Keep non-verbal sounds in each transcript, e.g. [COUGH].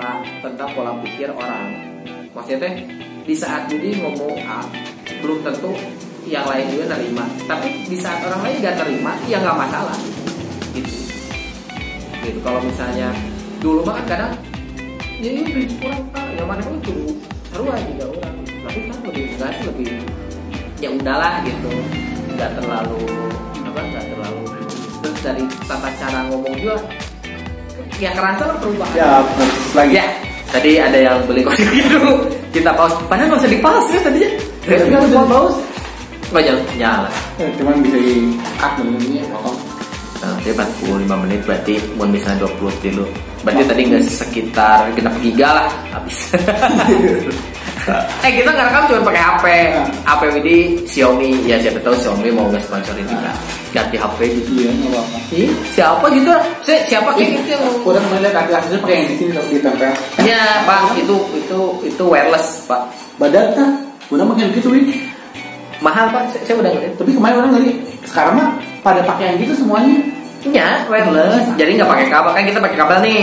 suka tentang pola pikir orang. Maksudnya teh di saat Budi ngomong A belum tentu yang lain juga nerima tapi di saat orang lain gak terima ya nggak masalah. Gitu. Gitu. Kalau misalnya dulu mah kan kadang ya ini prinsip orang pak yang mana kan itu seru aja juga orang tapi kan lebih enggak sih lebih ya udahlah gitu. Nggak terlalu apa nggak terlalu. Terus dari tata cara ngomong juga ya kerasa lah perubahan? Ya, lagi. ya tadi ada yang beli kode dulu kita pause. Padahal nggak usah di pause ya. Tadinya Ya, tinggal tapi- buat pause. Nggak nyala nyala. Eh, Cuman bisa di cut ini potong. Nah, dia 45 menit berarti mau misalnya 20 dulu. Berarti tadi nggak sekitar genap giga lah habis. [LAUGHS] Eh kita nggak rekam cuma pakai HP HP ini Xiaomi. Ya siapa tahu Xiaomi mau nggak sponsorin kita ganti HP gitu Iya, nggak apa-apa. Siapa gitu Si- siapa kayak gitu yang mau Udah kemarin lihat asli-aslinya pakai yang di sini tapi ditempel. ya pak itu itu itu wireless pak Badan kan, udah makin gitu wih. mahal pak saya, saya udah ngeliat Tapi kemarin orang ngeri. Sekarang mah pada pakai yang gitu semuanya. ya wireless jadi nggak pakai kabel kan kita pakai kabel nih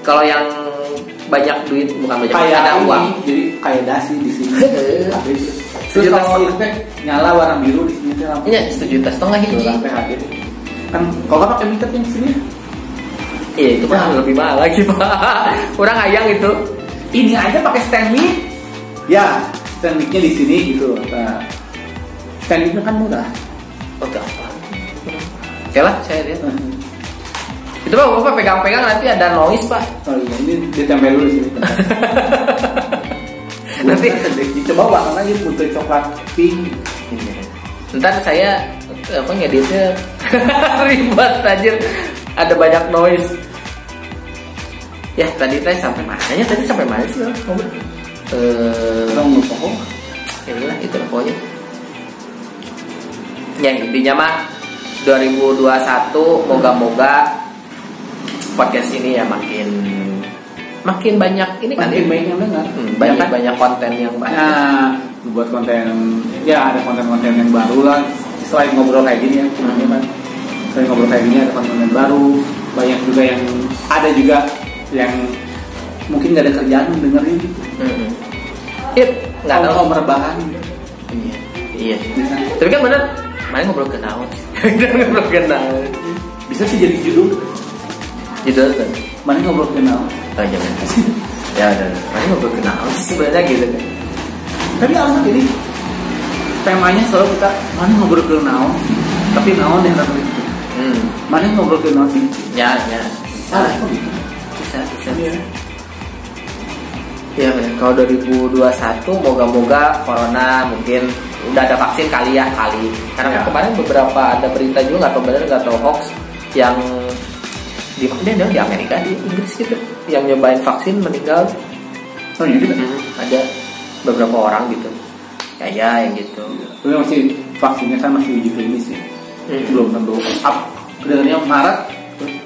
kalau yang banyak duit bukan banyak Kayak ada ini, uang jadi kayak dasi di sini. [LAUGHS] Terus kalau nyala warna biru di sini lampu. Iya, sejuta setengah hiji. Hadir. Kan kalau pakai miket yang sini. Iya, itu mah lebih mahal lagi, Pak. [LAUGHS] Kurang ayang itu. Ini aja pakai stand mic. Ya, stand mic-nya di sini gitu. Nah, stand mic kan murah. Oh, gampang. Oke lah, saya lihat. Itu Pak, Bapak pegang-pegang nanti ada noise, Pak. Oh iya, ini ditempel dulu di sini. [LAUGHS] Nanti dicoba warna lagi putih coklat pink. ntar saya apa ngeditnya [LAUGHS] ribet anjir. Ada banyak noise. Ya, tadi teh sampai mananya? Tadi sampai mana sih ngobrol? Eh, Orang lupa kok. ya udah itu lah pokoknya ya intinya mah 2021 moga-moga podcast ini ya makin makin banyak ini kan Makin ya? banyak yang dengar. Hmm, Ya banyak kan? banyak konten yang banyak Nah, buat konten ya ada konten-konten yang baru lah selain ngobrol kayak gini ya sebenarnya kan selain ngobrol kayak gini ada konten baru banyak juga yang ada juga yang mungkin nggak ada kerjaan dengerin gitu Hmm. Iya, nggak tahu Kalau rebahan. Iya, iya. Tapi kan bener, main ngobrol ke naon. [LAUGHS] Ngobrol ke naon. bisa sih jadi judul Gitu kan. mana ngobrol kenal Oh, jangan. ya udah, main ngobrol ke naon sih sebenarnya gitu kan. tapi alasan jadi temanya selalu kita mana ngobrol ke naon tapi naon yang tapi Hmm. mana ngobrol ke naon sih Ya, ya. salah Bisa, kok gitu bisa, bisa. Iya. Ya benar. Kalau 2021 moga-moga corona mungkin udah ada vaksin kali ya kali. Karena kan Ya. kemarin beberapa ada berita juga tahu benar nggak tahu hoax yang di mana di Amerika di Inggris gitu yang nyobain vaksin meninggal oh iya gitu ada beberapa orang gitu kayak yang gitu Tapi masih vaksinnya kan masih uji klinis ya. Hmm. Belum tentu. Up, kedengarannya Maret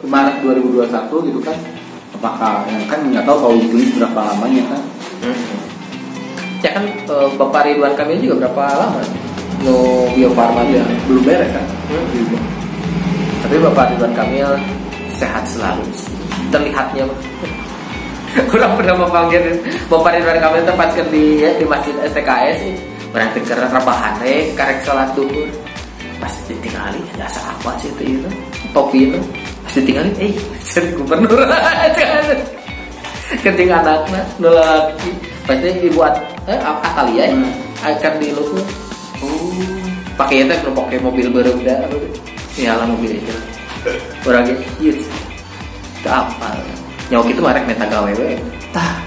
Maret 2021 gitu kan. Apakah yang kan nggak tahu kalau uji klinis berapa lamanya kan? Hmm. ya kan eh, Bapak Ridwan Kamil juga berapa lama no Bio Farma Iya, belum beres kan? Hmm. Tapi Bapak Ridwan Kamil sehat selalu. Terlihatnya. [LAUGHS] Kurang pernah memanggil Bapak Ridwan Kamil itu pas di di masjid STKS. Berarti ke rebahan eh karek salat duhur. Pas ditinggalin ya asa apa sih itu itu topi itu. Pas ditinggalin eh [LAUGHS] jadi gubernur. [LAUGHS] Keting anaknya nolaki. Pasti ibu at, eh Atalia ya Hmm. akan. Oh, pakai itu kalau pakai mobil baru udah nyala mobil itu. Orang gitu, iya. Itu apa? Nyawa itu merek meta gawe we. Tah,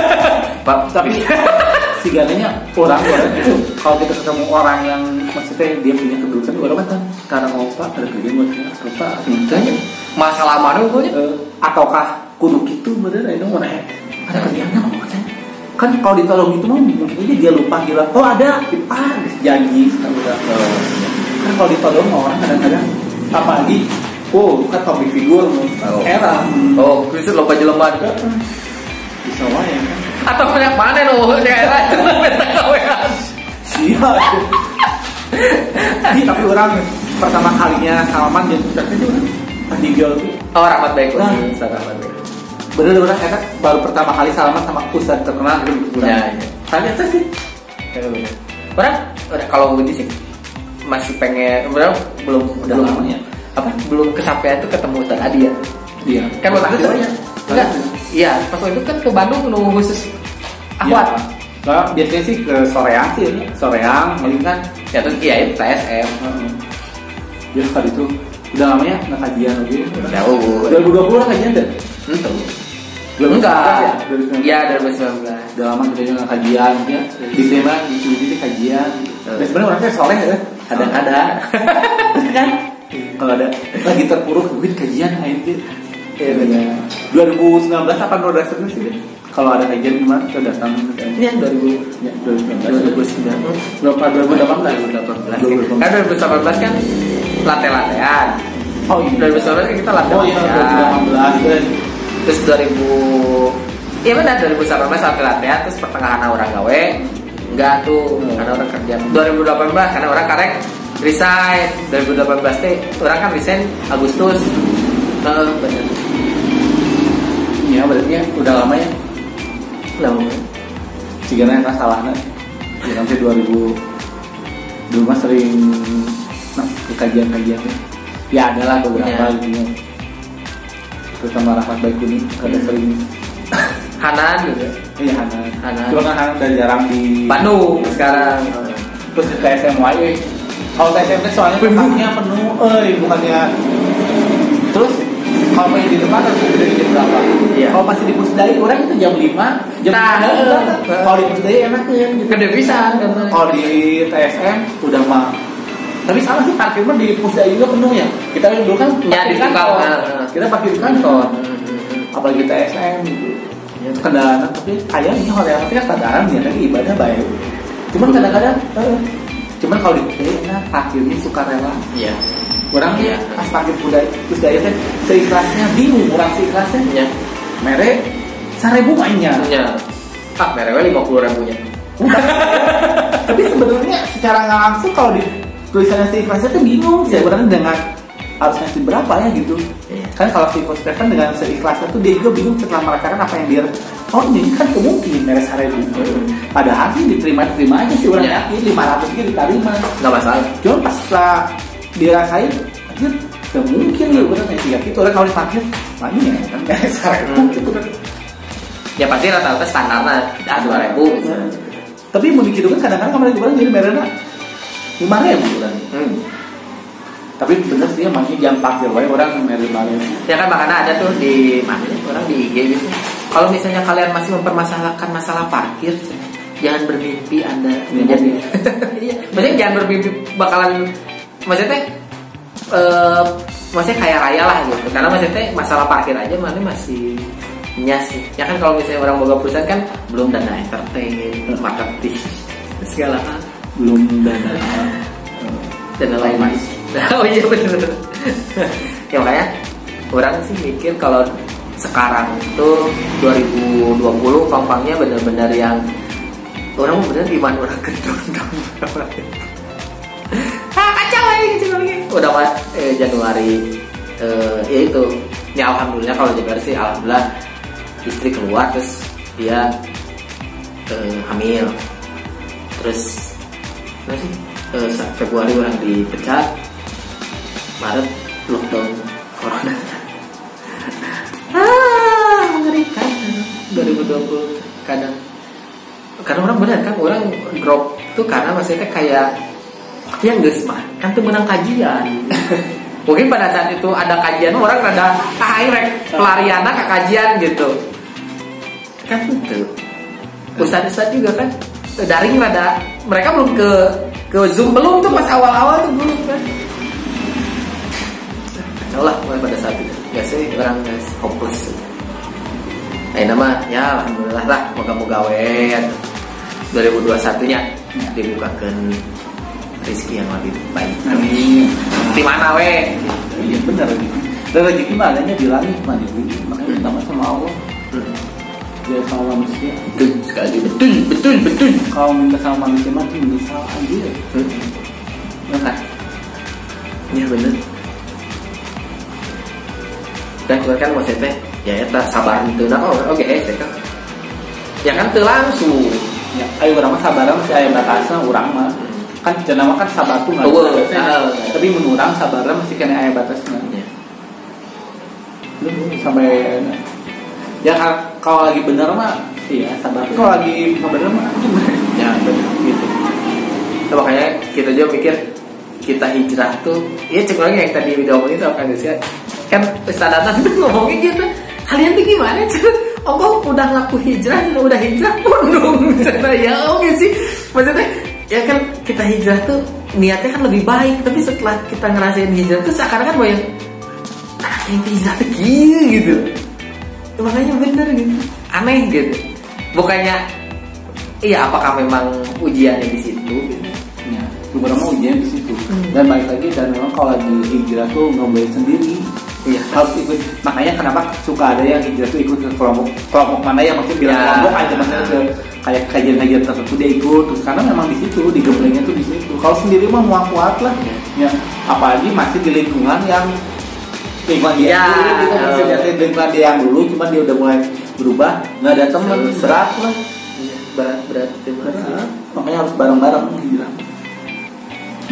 [LAUGHS] Pak, tapi [LAUGHS] si gananya orang orang itu kalau kita ketemu orang yang maksudnya dia punya kedudukan orang kan sekarang opa ada kerjaan buat dia opa Tanya, masalah mana pokoknya? eh, ataukah kudu gitu bener itu mana ada kerjaan nggak mau kan kan kalau ditolong itu mah mungkin aja dia lupa gila oh ada ah janji eh, kan kalau ditolong orang kadang-kadang apalagi oh kan public figure Oh. era Oh, Kristus lupa jeleman. bisa wae kan Atau banyak mana no? Daerah cenah meta gawean. siap Iya, tapi orang pertama kalinya salaman dan ucapnya itu orang pas di Biol tuh Oh, rahmat baik Nah. Ustaz, rahmat baik. bener orang enak baru pertama kali salaman sama ustad terkenal gitu Ya, ya. ternyata sih Ya, bener. Orang, orang kalau begitu sih masih pengen, orang belum Udah belum- lama ya? Apa? Belum kesampaian tuh ketemu Ustaz Adi ya. dia Kan waktu itu enggak, iya pas waktu itu kan ke Bandung nunggu khusus Ahwat. Nah, biasanya sih ke soreang sih ini soreang paling kan Ya terus iya itu TSM. dia kali itu udah lama ya nggak kajian lagi Jauh. 2020 lah kajian deh Itu. 2019 Enggak. ya? Iya 2019. udah lama kita nggak kajian ya di tema di sini kajian Hmm. dan sebenarnya orangnya soleh ya kadang-kadang [LAUGHS] kan kalau ada lagi terpuruk duit kajian aja Iya benar. 2019 apa 2020 sih kalau ada kajian gimana? Kita datang yang 2000 ya 2019 2009 berapa 2018 2018 kan 2018 kan late-latean. Oh iya. 2019 kan kita late oh iya 2018 dan terus 2000 iya benar 2018 late-latean terus pertengahan orang gawe. Enggak tuh Hmm. karena orang kerja. 2018 karena orang karek resign 2018 teh orang kan resign Agustus Eh, benar ya berarti ya udah lama ya lama jika yang salahnya ya nanti 2000 dulu mah sering nah, ke kajian-kajian ya ada lah beberapa Ya. gitu ya. terutama Rahmat Baikuni kada Hmm. sering [COUGHS] Hanan juga iya Hanan Hanan. cuma kan Hanan udah jarang di Bandung sekarang terus ke TSMY eh. Kalau TSM teh soalnya tempatnya penuh eh bukannya terus kalau main di depan harus dari jam berapa? Iya. Kalau masih di Pusdai, orang itu jam 5 jam Nah, 3 eh, Kalau di Pusdai enak ya gitu. gede pisan kan Kalau di TSM udah mah tapi sama sih parkir mah di Pusdai juga penuh ya. Kita dulu kan Ya, di kantor. nah. Kita parkir di kantor. Hmm. Apalagi TSM gitu. Ya, Kendaraan tapi kayaknya hotel tapi kan kendaraan ya lagi ibadah baik. Cuman kadang-kadang eh, cuman kalau di Pusdai enak parkirnya suka rela. Iya. Orang Iya. pas parkir Pusdai Pusdai teh seikhlasnya bingung orang seikhlasnya. Iya. Mere sarebu mainnya. Iya. Ah, merewe 50 ribunya. [LAUGHS] tapi sebenarnya secara nggak langsung kalau di tulisannya si ikhlasnya tuh bingung sih sebenarnya dengan harus ngasih berapa ya gitu Iya. Kan kalau si Coach Stephen dengan seikhlasnya tuh dia juga bingung setelah merasakan apa yang dia oh ini kan kemungkinan beres seribu padahal sih diterima terima aja sih orang yakin 500 gitu diterima Enggak masalah. cuma pas setelah dirasain anjir gak mungkin ya bener kayak tiga gitu orang kalau diparkir lagi ya kan beres seribu Hmm. gitu kan Ya pasti rata-rata standarnya ah, 2000 misalnya. tapi mau gitu kan kadang-kadang kemarin orang jadi merena lima ribu kan Hmm. Tapi bener sih makanya jam parkir wae orang mere Ya kan makanya ada tuh di mana orang di IG gitu. Kalau misalnya kalian masih mempermasalahkan masalah parkir, jangan bermimpi Anda menjadi. [LAUGHS] Iya, maksudnya jangan bermimpi bakalan maksudnya eh maksudnya kaya raya lah gitu. Karena maksudnya masalah parkir aja mana masih nya sih. Ya kan kalau misalnya orang boga perusahaan kan belum dana entertain, marketing, segala hal belum dana dan lain lain [LAUGHS] oh iya bener. Ya makanya orang sih mikir kalau sekarang itu 2020 pampangnya benar-benar yang orang bener gimana? Orang gendong ah kacau gitu lagi. Udah mah eh, Januari eh, ya itu. Ya alhamdulillah kalau Januari sih alhamdulillah istri keluar terus dia eh, hamil. Terus apa sih? Eh, Februari orang dipecat Maret lockdown corona. Ah mengerikan. 2020 kadang. Karena orang benar kan orang drop tuh karena maksudnya kayak yang mah kan tuh menang kajian. [LAUGHS] Mungkin pada saat itu ada kajian orang rada ah rek pelariana ke kajian gitu. Kan itu ustadz ustadz juga kan daring rada mereka belum ke ke zoom belum tuh pas awal-awal tuh belum kan lah pokoknya pada saat itu biasanya orang guys hopeless Nah, nama ya alhamdulillah lah moga-moga wet 2021 nya dibukakan rezeki yang lebih baik. amin Di mana we? iya bener dan rezeki adanya di langit mah di bumi makanya minta mah sama Allah Hmm. dia sama manusia Betul sekali, betul, betul, betul. kalau minta sama manusia mah tuh menyesal aja Hmm. ya kan Iya bener. Keluar kan maksudnya ya eta sabar itu nah oh oke okay, saya kan ya kan teu langsung. Ya ayo orang mah sabar masih aya batasna urang mah. Kan cenah mah kan sabar tuh nggak Eueuh, bisa ah. tapi menurang sabarnya masih kena aya batasna. Ya. Lu sampai ya ka- kalau lagi bener mah iya sabar. Kalau lagi nggak bener mah ya benar gitu. Nah, makanya kita juga mikir kita hijrah tuh ya cek lagi yang tadi video ngomongin sama Kang Desia kan Ustaz [LAUGHS] tuh ngomongin gitu kalian tuh gimana Oh udah ngaku hijrah udah hijrah pun [LAUGHS] dong Cina, ya oke sih. Maksudnya ya kan kita hijrah tuh niatnya kan lebih baik tapi setelah kita ngerasain hijrah tuh seakan kan banyak nah yang hijrah tuh gini gitu. Ya, makanya bener gitu. Aneh gitu. Bukannya iya apakah memang ujiannya di situ? Gitu. Ya beberapa ujian di situ. Dan balik lagi dan memang kalau lagi hijrah tuh boleh sendiri iya harus ikut. Makanya kenapa suka ada yang hijrah tuh ikut ke kelompok kelompok mana yang maksudnya bilang Ya. kelompok aja maksudnya ke kayak kajian-kajian tertentu dia ikut. Terus karena memang di situ di gemblengnya tuh di situ. Kalau sendiri mah mau kuat lah ya apalagi masih di lingkungan yang lingkungan dia Ya. dulu gitu. Maksudnya di lingkungan dia yang dulu cuma dia udah mulai berubah nggak ada teman berat lah. Iya, berat berat. Itu berat. Berat. makanya harus bareng-bareng hijrah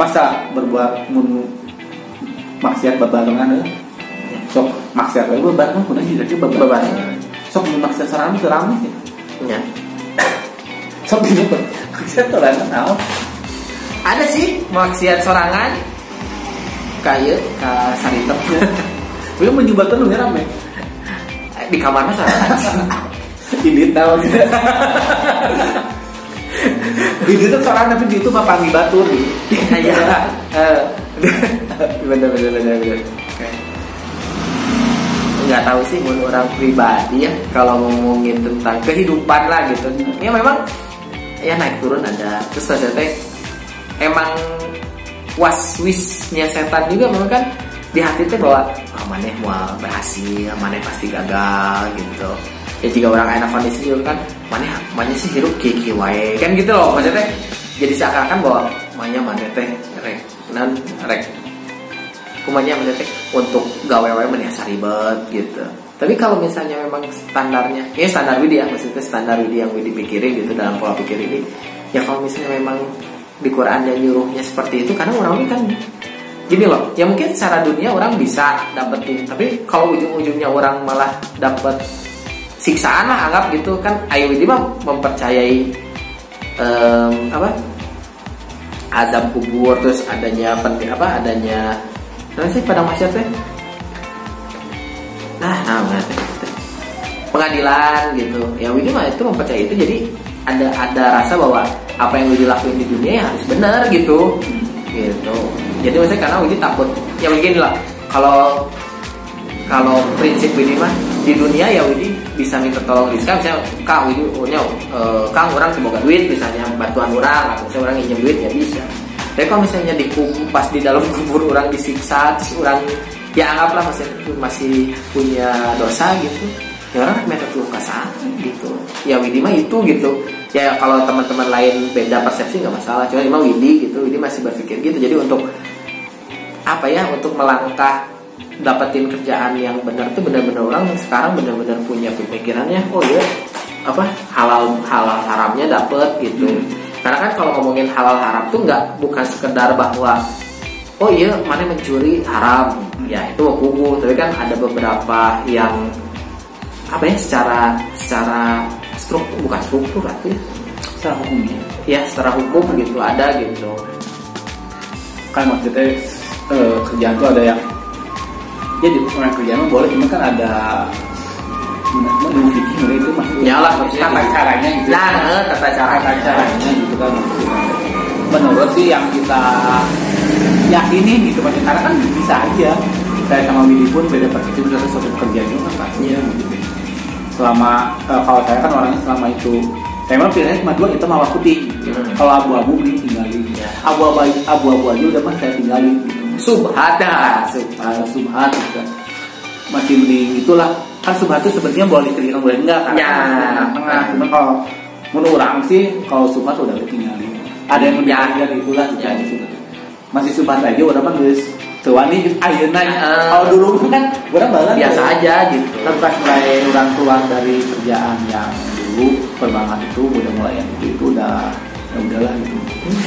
masa berbuat maksiat bebarengan ya sok maksiat we bebarengan kudu hijrah juga bebarengan Bebarengan. sok mun [COUGHS] maksiat sarang teu rame ya. Ya. sok dina ber- maksiat rame naon ada sih maksiat sorangan. Kayak ke sariter we menyumbat lu ya rame di kamar sorangan [LAUGHS] ini tahu. [LAUGHS] Di itu sarang tapi di itu mah pangi batur. Gitu. iya. [LAUGHS] Eh, bener bener bener bener nggak tahu sih mun orang pribadi ya kalau ngomongin tentang kehidupan lah gitu. Ya memang ya naik turun ada. Terus teh emang was wishnya setan juga memang kan di hati teh bahwa oh, maneh mau berhasil maneh pasti gagal gitu. Ya jika orang enak kondisi juga kan maneh maneh sih hidup kiki wae kan gitu loh. Maksudnya jadi seakan-akan bahwa maneh maneh teh rek nan rek kumanya maksudnya untuk gawe wae meniasa ribet gitu. Tapi kalau misalnya memang standarnya ya standar Widi ya maksudnya standar Widi yang Widi pikirin gitu dalam pola pikir ini ya kalau misalnya memang di Quran dan nyuruhnya seperti itu karena orang ini kan gini loh ya mungkin secara dunia orang bisa dapetin tapi kalau ujung-ujungnya orang malah dapet siksaan lah anggap gitu kan Ayu Widi mah mempercayai em, apa azab kubur terus adanya apa adanya Nah sih pada masyarakat teh Nah, nah nggak teh, teh. Pengadilan gitu. Ya Widi mah itu mempercayai itu. Jadi ada ada rasa bahwa Apa yang Widi lakuin di dunia ya harus benar gitu. Gitu. Jadi maksudnya karena Widi takut. Ya begini lah. Kalau kalau prinsip Widi mah di dunia ya Widi bisa minta tolong Rizka. Misalnya Kang Widi oh, nyaw, eh, Kang orang semoga duit misalnya bantuan orang atau misalnya orang pinjam duit ya bisa tapi kalau misalnya dikubur pas di dalam kubur orang disiksa terus orang ya anggaplah masih masih punya dosa gitu ya orang minta ke sana gitu. Ya Widi mah itu gitu. Ya kalau teman-teman lain beda persepsi nggak masalah. Cuma emang Widi gitu Widi masih berpikir gitu. Jadi untuk apa ya untuk melangkah dapetin kerjaan yang benar tuh benar-benar orang sekarang benar-benar punya pemikirannya oh iya apa halal halal haramnya dapet gitu karena kan kalau ngomongin halal haram tuh nggak bukan sekedar bahwa oh iya mana mencuri haram. Ya itu kubu tapi kan ada beberapa yang apa ya secara secara struktur bukan struktur atau ya. Secara hukumnya ya? Secara hukum gitu ada gitu. Kan maksudnya eh, kerjaan tuh ada yang ya di orang kerjaan boleh cuma kan ada menurut menurut itu maksudnya Nyalah, maksudnya tata caranya gitu nah eh, tata cara tata caranya gitu kan menurut sih yang kita yakini gitu maksudnya karena kan bisa aja saya sama Willy pun beda perspektif dari suatu pekerjaan itu kan pasti Iya. gitu. selama eh, kalau saya kan orangnya selama itu saya mah pilihannya cuma dua itu mawar putih. Hmm. kalau abu-abu mending tinggalin Ya. abu-abu abu-abu aja udah mah saya tinggalin subhada gitu kan. masih mending itulah kan subhat itu sebenarnya boleh diterima boleh enggak kan Ya. tengah cuma kalau menurut orang sih kalau subhat udah tinggalin ada yang Ya. menjadi itulah gitu Ya. subhat. masih subhat aja udah mah geus tuh wani ayeuna Heeh. kalau dulu kan orang balan biasa aja gitu kan pas mulai orang keluar dari kerjaan yang dulu perbankan itu udah mulai yang itu itu udah ya udahlah gitu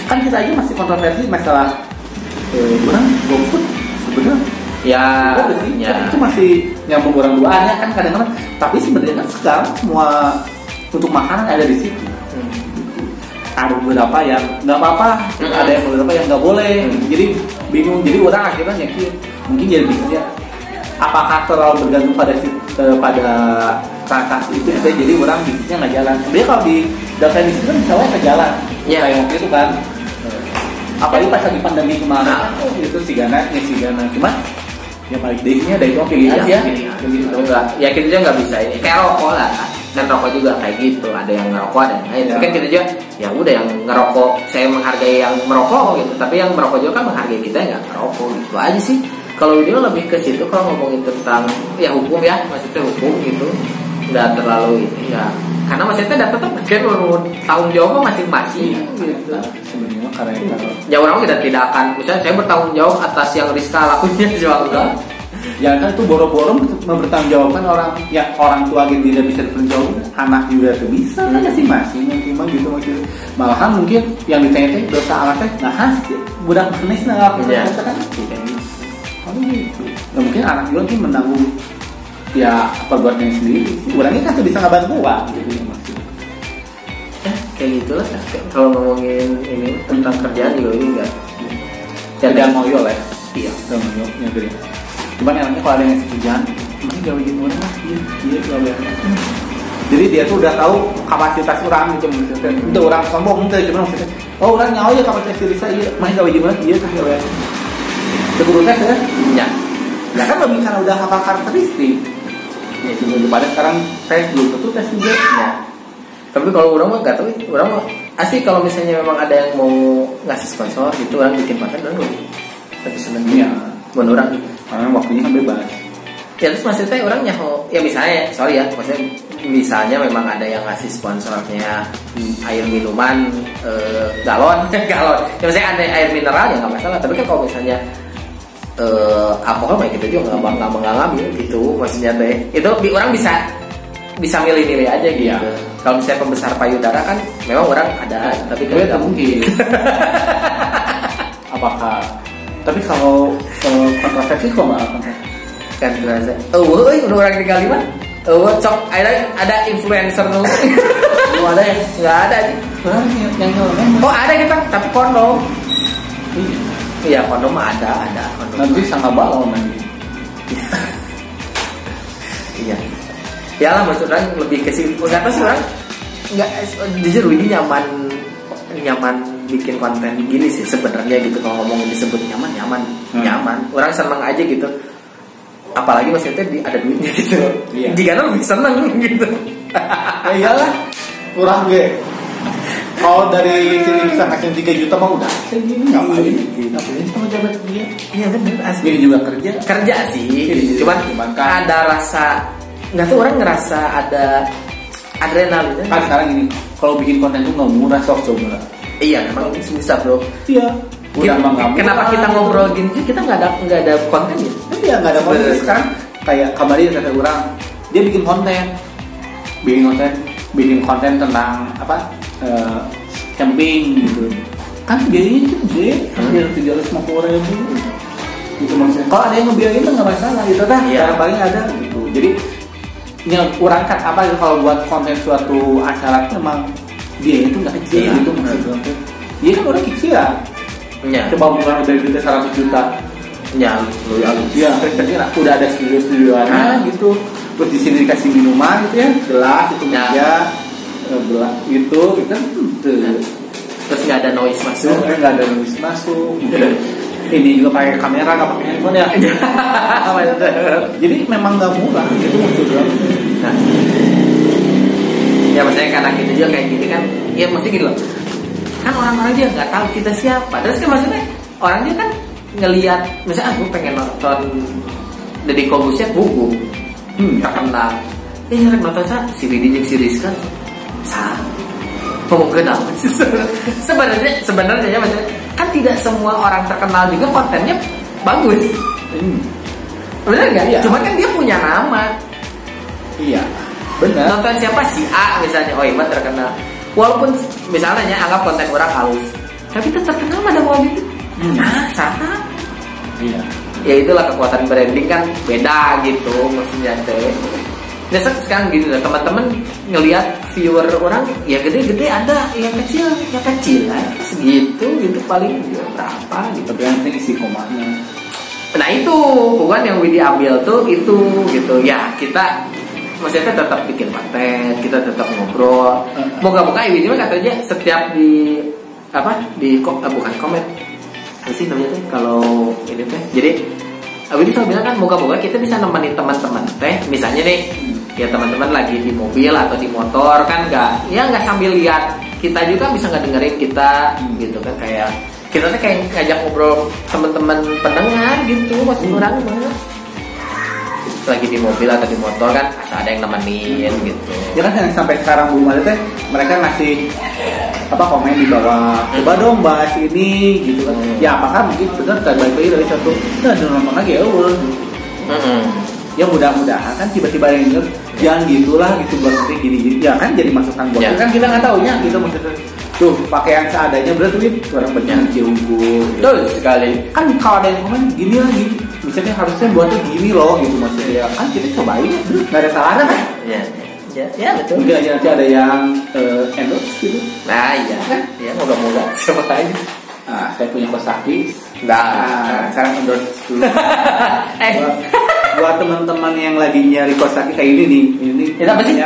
kan kita aja masih kontroversi masalah eh, orang GoFood sebenarnya ya sih, ya itu masih nyambung orang duanya kan kadang-kadang tapi sebenarnya kan sekarang semua untuk makanan ada di situ Hmm. ada beberapa yang nggak apa-apa Hmm. ada yang beberapa yang nggak boleh Hmm. jadi bingung jadi orang akhirnya yakin mungkin jadi bisnisnya apakah terlalu bergantung pada eh, pada transaksi itu Ya. jadi orang bisnisnya nggak jalan sebenarnya kalau di data di situ kan misalnya ke jalan Ya. kayak waktu itu kan apalagi pas lagi pandemi kemarin Nah. oh, itu si Gana ya si Gana cuman ya balik dehnya dari itu pilih Iya, aja pilih aja. Pilih Itu enggak, ya kita juga nggak bisa ini. Kayak rokok lah. Kan rokok juga kayak gitu. Ada yang ngerokok ada yang lain. Ya. kan kita juga ya udah yang ngerokok saya menghargai yang merokok gitu. Tapi yang merokok juga kan menghargai kita yang nggak ngerokok. Gitu aja sih. Kalau dia lebih ke situ kalau ngomongin tentang ya hukum ya. Maksudnya hukum gitu nggak terlalu ini ya. Karena maksudnya udah tetap kan menurut tanggung jawab masing-masing gitu. Nah, sebenarnya karena kalau ya orang kita tidak akan misalnya saya bertanggung jawab atas yang Rizka lakunya [LAUGHS] juga enggak Ya kan itu boro-boro mempertanggungjawabkan orang. Ya orang tua gitu tidak bisa dipertanggungjawabkan anak juga tuh bisa kan Hmm. masing-masing yang timbang gitu maksudnya malahan mungkin yang ditanya teh dosa alatnya nah has budak nah aku Iya. kan. Tidak gitu oh gitu. Nah, mungkin anak juga mungkin menanggung ya perbuatannya sendiri? Orangnya kan tuh bisa ngebantu wah gitu ya maksudnya ya kayak gitulah. Kalau ngomongin ini tentang kerjaan juga ini enggak. Kerjaan mau yo lah ya? Iya. Udah mau yo ya gede cuman enaknya kalau ada yang kerjaan ini gawe gini orang lah iya iya jadi dia tuh udah tahu kapasitas orang gitu maksudnya. Itu orang sombong tuh cuma maksudnya oh orang nyawa ya kapasitas diri saya iya. Main gawe gimana iya kan gawe. Keburu tes ya? Ya ya kan lebih karena udah hafal karakteristik ya cuma daripada sekarang tes belum tentu tes juga. Ya tapi kalau orang mah nggak tahu orang mah asli kalau misalnya memang ada yang mau ngasih sponsor gitu orang bikin konten orang lebih lebih seneng Iya. menurut orang. Gitu karena waktunya kan bebas. Ya terus maksudnya orang nyaho ya misalnya sorry ya maksudnya misalnya memang ada yang ngasih sponsornya hmm, air minuman eh, galon [LAUGHS] galon. Ya misalnya ada air mineral ya nggak masalah. Tapi kan kalau misalnya eh, alkohol kayak gitu juga nggak nggak mengalami gitu maksudnya teh itu orang bisa bisa milih-milih aja gitu Iya. kalau misalnya pembesar payudara kan memang orang ada tapi kan nggak mungkin. [LAUGHS] Apakah? Tapi kalau kalau kontroversi kok nggak kan terasa oh euy udah orang tinggal di mana oh cok ada ada influencer Lu ada ya? [LAUGHS] nggak ada Orang yang mah. oh ada kita tapi kondom Iya. kondom ada ada kondom Nanti sangat balon nanti. [LAUGHS] iya ya lah maksud orang lebih ke situ nggak tahu sih orang nggak jujur ini nyaman nyaman bikin konten gini sih sebenarnya gitu kalau ngomongin disebut nyaman nyaman Hmm. nyaman orang seneng aja gitu apalagi maksudnya di, ada duitnya gitu Iya. jika lebih seneng gitu Ya iyalah. Kurang ge. Kalau dari sini bisa kasih 3 juta mah udah. Ngapain? Ngapain sama jabat dia? iya bener asli Dia juga kerja. kerja sih Iya, cuman cuman kan- ada rasa nggak tuh orang ngerasa ada adrenalinnya Kan sekarang ini, kalau bikin konten tuh nggak murah sok coba. iya memang ini susah bro Iya. Udah mah nggak kenapa murah. kita ngobrol gini sih? kita nggak ada nggak ada konten ya Iya nggak ada konten sekarang kayak kemarin kata orang dia bikin konten bikin konten bikin konten tentang apa camping gitu. Kan biayanya itu gede hampir tujuh ratus lima puluh ribu. Gitu maksudnya. Kalau ada yang ngebiayain tuh nggak masalah gitu kan? Iya. cara paling ada gitu. Jadi yang kurang kan apa gitu, kalau buat konten suatu acara tuh memang biaya itu nggak kecil. Iya, gitu maksudnya. Iya kan orang kecil ya. Ya coba mulai dari kita 100 juta. Ya lu ya lu. Iya, berarti lah, udah ada studio-studioannya gitu. Terus di sini dikasih minuman gitu ya, gelas itu Ya. meja, gitu, gitu kan. Tuh. terus nggak ada noise masuk nggak ada nulis masuk. [LAUGHS] Ini juga pakai kamera, nggak pakai handphone ya. [LAUGHS] itu Jadi memang nggak murah gitu maksudnya. nah ya maksudnya karena kita juga kayak gini kan ya maksudnya gini loh kan orang-orang dia nggak tahu kita siapa terus kan maksudnya orang dia kan ngelihat misalnya ah, gue pengen nonton Deddy Kobusnya buku Hmm. terkenal ya nonton sa si Didi jeung si Rizka sa ngomong kenal sebenarnya sebenarnya ya maksudnya kan tidak semua orang terkenal juga kontennya bagus Hmm. bener nggak Iya. cuma kan dia punya nama Iya. Benar. nonton siapa si A misalnya oh Iman terkenal walaupun misalnya ya, anggap konten orang halus tapi tetap terkenal ada mobil itu nah sama Iya. ya itulah kekuatan branding kan beda gitu maksudnya teh Se- sekarang gini lah teman-teman ngelihat viewer orang ya gede-gede ada yang kecil ya kecil lah segitu gitu paling ya berapa gitu. Tapi yang penting isi komanya. nah itu bukan yang Widi ambil tuh itu gitu. Ya kita maksudnya tetap bikin konten kita tetap ngobrol. Moga-moga Widi mah katanya setiap di apa di eh, bukan komen. Apa sih namanya teh kalau ini teh. Jadi Widi selalu bilang kan moga-moga kita bisa nemenin teman-teman teh. Misalnya nih ya teman-teman lagi di mobil atau di motor kan nggak ya nggak sambil lihat. Kita juga bisa nggak dengerin kita gitu kan kayak kita tuh kayak ngajak ngobrol teman-teman pendengar gitu maksud Hmm. orang mah. Lagi di mobil atau di motor kan asal ada yang nemenin gitu. Ya kan yang sampai sekarang belum ada teh mereka ngasih apa komen di bawah coba dong bahas ini gitu kan. Hmm. ya apakah mungkin benar kan balik lagi dari satu nah nonton lagi ya Mm-mm. Ya mudah-mudahan kan tiba-tiba yang denger jangan gitulah gitu buat nanti gini gini ya kan jadi masukan buat Ya. kan kita nggak taunya gitu maksudnya. Tuh pakaian seadanya berarti duit orang banyak ciumbu gitu. betul. Sekali. Kan kalau ada yang komen gini lah gini misalnya harusnya buatnya gini loh gitu maksudnya. Kan kita cobain bener, nggak ada salahnya kan? Ya. Ya ya betul. Mungkin aja nanti ada yang eh, endorse gitu. Nah iya. Ya moga-moga. Siapa tahu. Nah saya punya kosaki nah. Nah sekarang endorse dulu. [LAUGHS] Eh buat, teman-teman yang lagi nyari kosaki kayak ini nih ini Itu apa sih?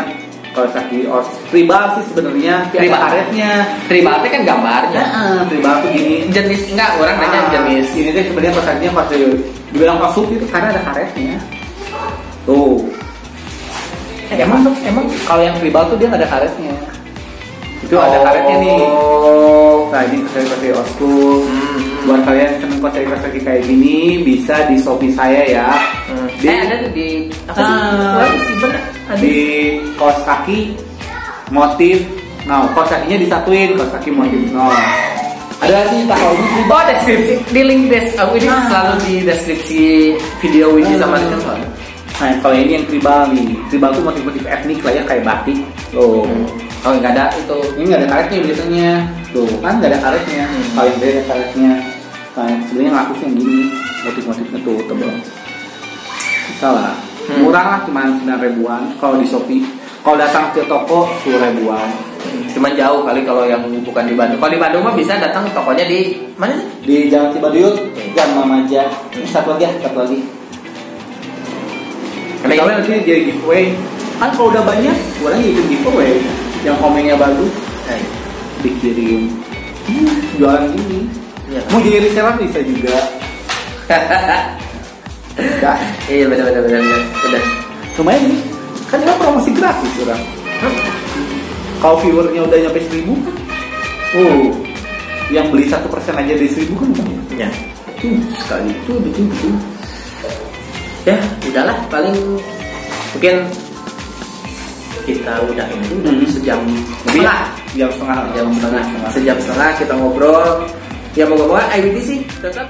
kosaki os tribal sih sebenarnya Tribal. karetnya. Tribal kan gambarnya. Nah, tribal tuh gini. Jenis enggak orang nanya Ah, jenis. ini tuh sebenarnya kosakinya pas dibilang kosuk itu karena ada karetnya. Tuh. Eh, emang tuh emang kalau yang tribal tuh dia nggak ada karetnya itu ada karetnya nih. Oh nah ini kosaki kosaki osku Hmm. buat kalian yang seneng kosaki kayak gini bisa di shopee saya ya. Hmm. Di- eh ada tuh di apa sih? Ada. Di kaos kaki motif. Nah kaos kakinya disatuin kaos kaki motif. No ada di tahunnya Oh deskripsi. Di link des oh, ini Ah. selalu di deskripsi video Widi sama Rizal selalu. nah kalau ini yang tribal nih. Tribal tuh motif-motif etnik lah ya kayak batik. Loh Oh nggak ada itu. ini nggak ada karetnya biasanya. Tuh. Kan nggak ada karetnya. Hmm. kalau yang ada karetnya. Nah sebenarnya sih yang gini. Motif-motifnya tuh tebel. Bisa lah. Hmm. murah lah cuma sembilan ribuan. Kalau di shopee kalau datang ke toko sepuluh ribuan. Cuman jauh kali kalau yang bukan di Bandung. Kalau di Bandung mah bisa datang tokonya di mana? di Jalan Cibaduyut Gang Mamaja. Ini satu lagi ya satu lagi. Karena nanti jadi giveaway. Kan kalau udah banyak orang jadi giveaway yang komennya bagus Eh, dikirim. Hmm, jualan gini Iya. mau jadi reseller bisa juga? Dah, Iya benar benar benar benar. Lumayan nih kan ini promosi gratis orang. Kalau viewernya udah nyampe seribu kan oh yang beli satu persen aja dari seribu kan banyak. Ya. Itu sekali. Itu betul betul. Ya udahlah paling mungkin kita udah udah Hmm. sejam lebih setengah. jam setengah. Jam setengah. Sejam setengah kita ngobrol. Ya moga-moga IBT sih tetap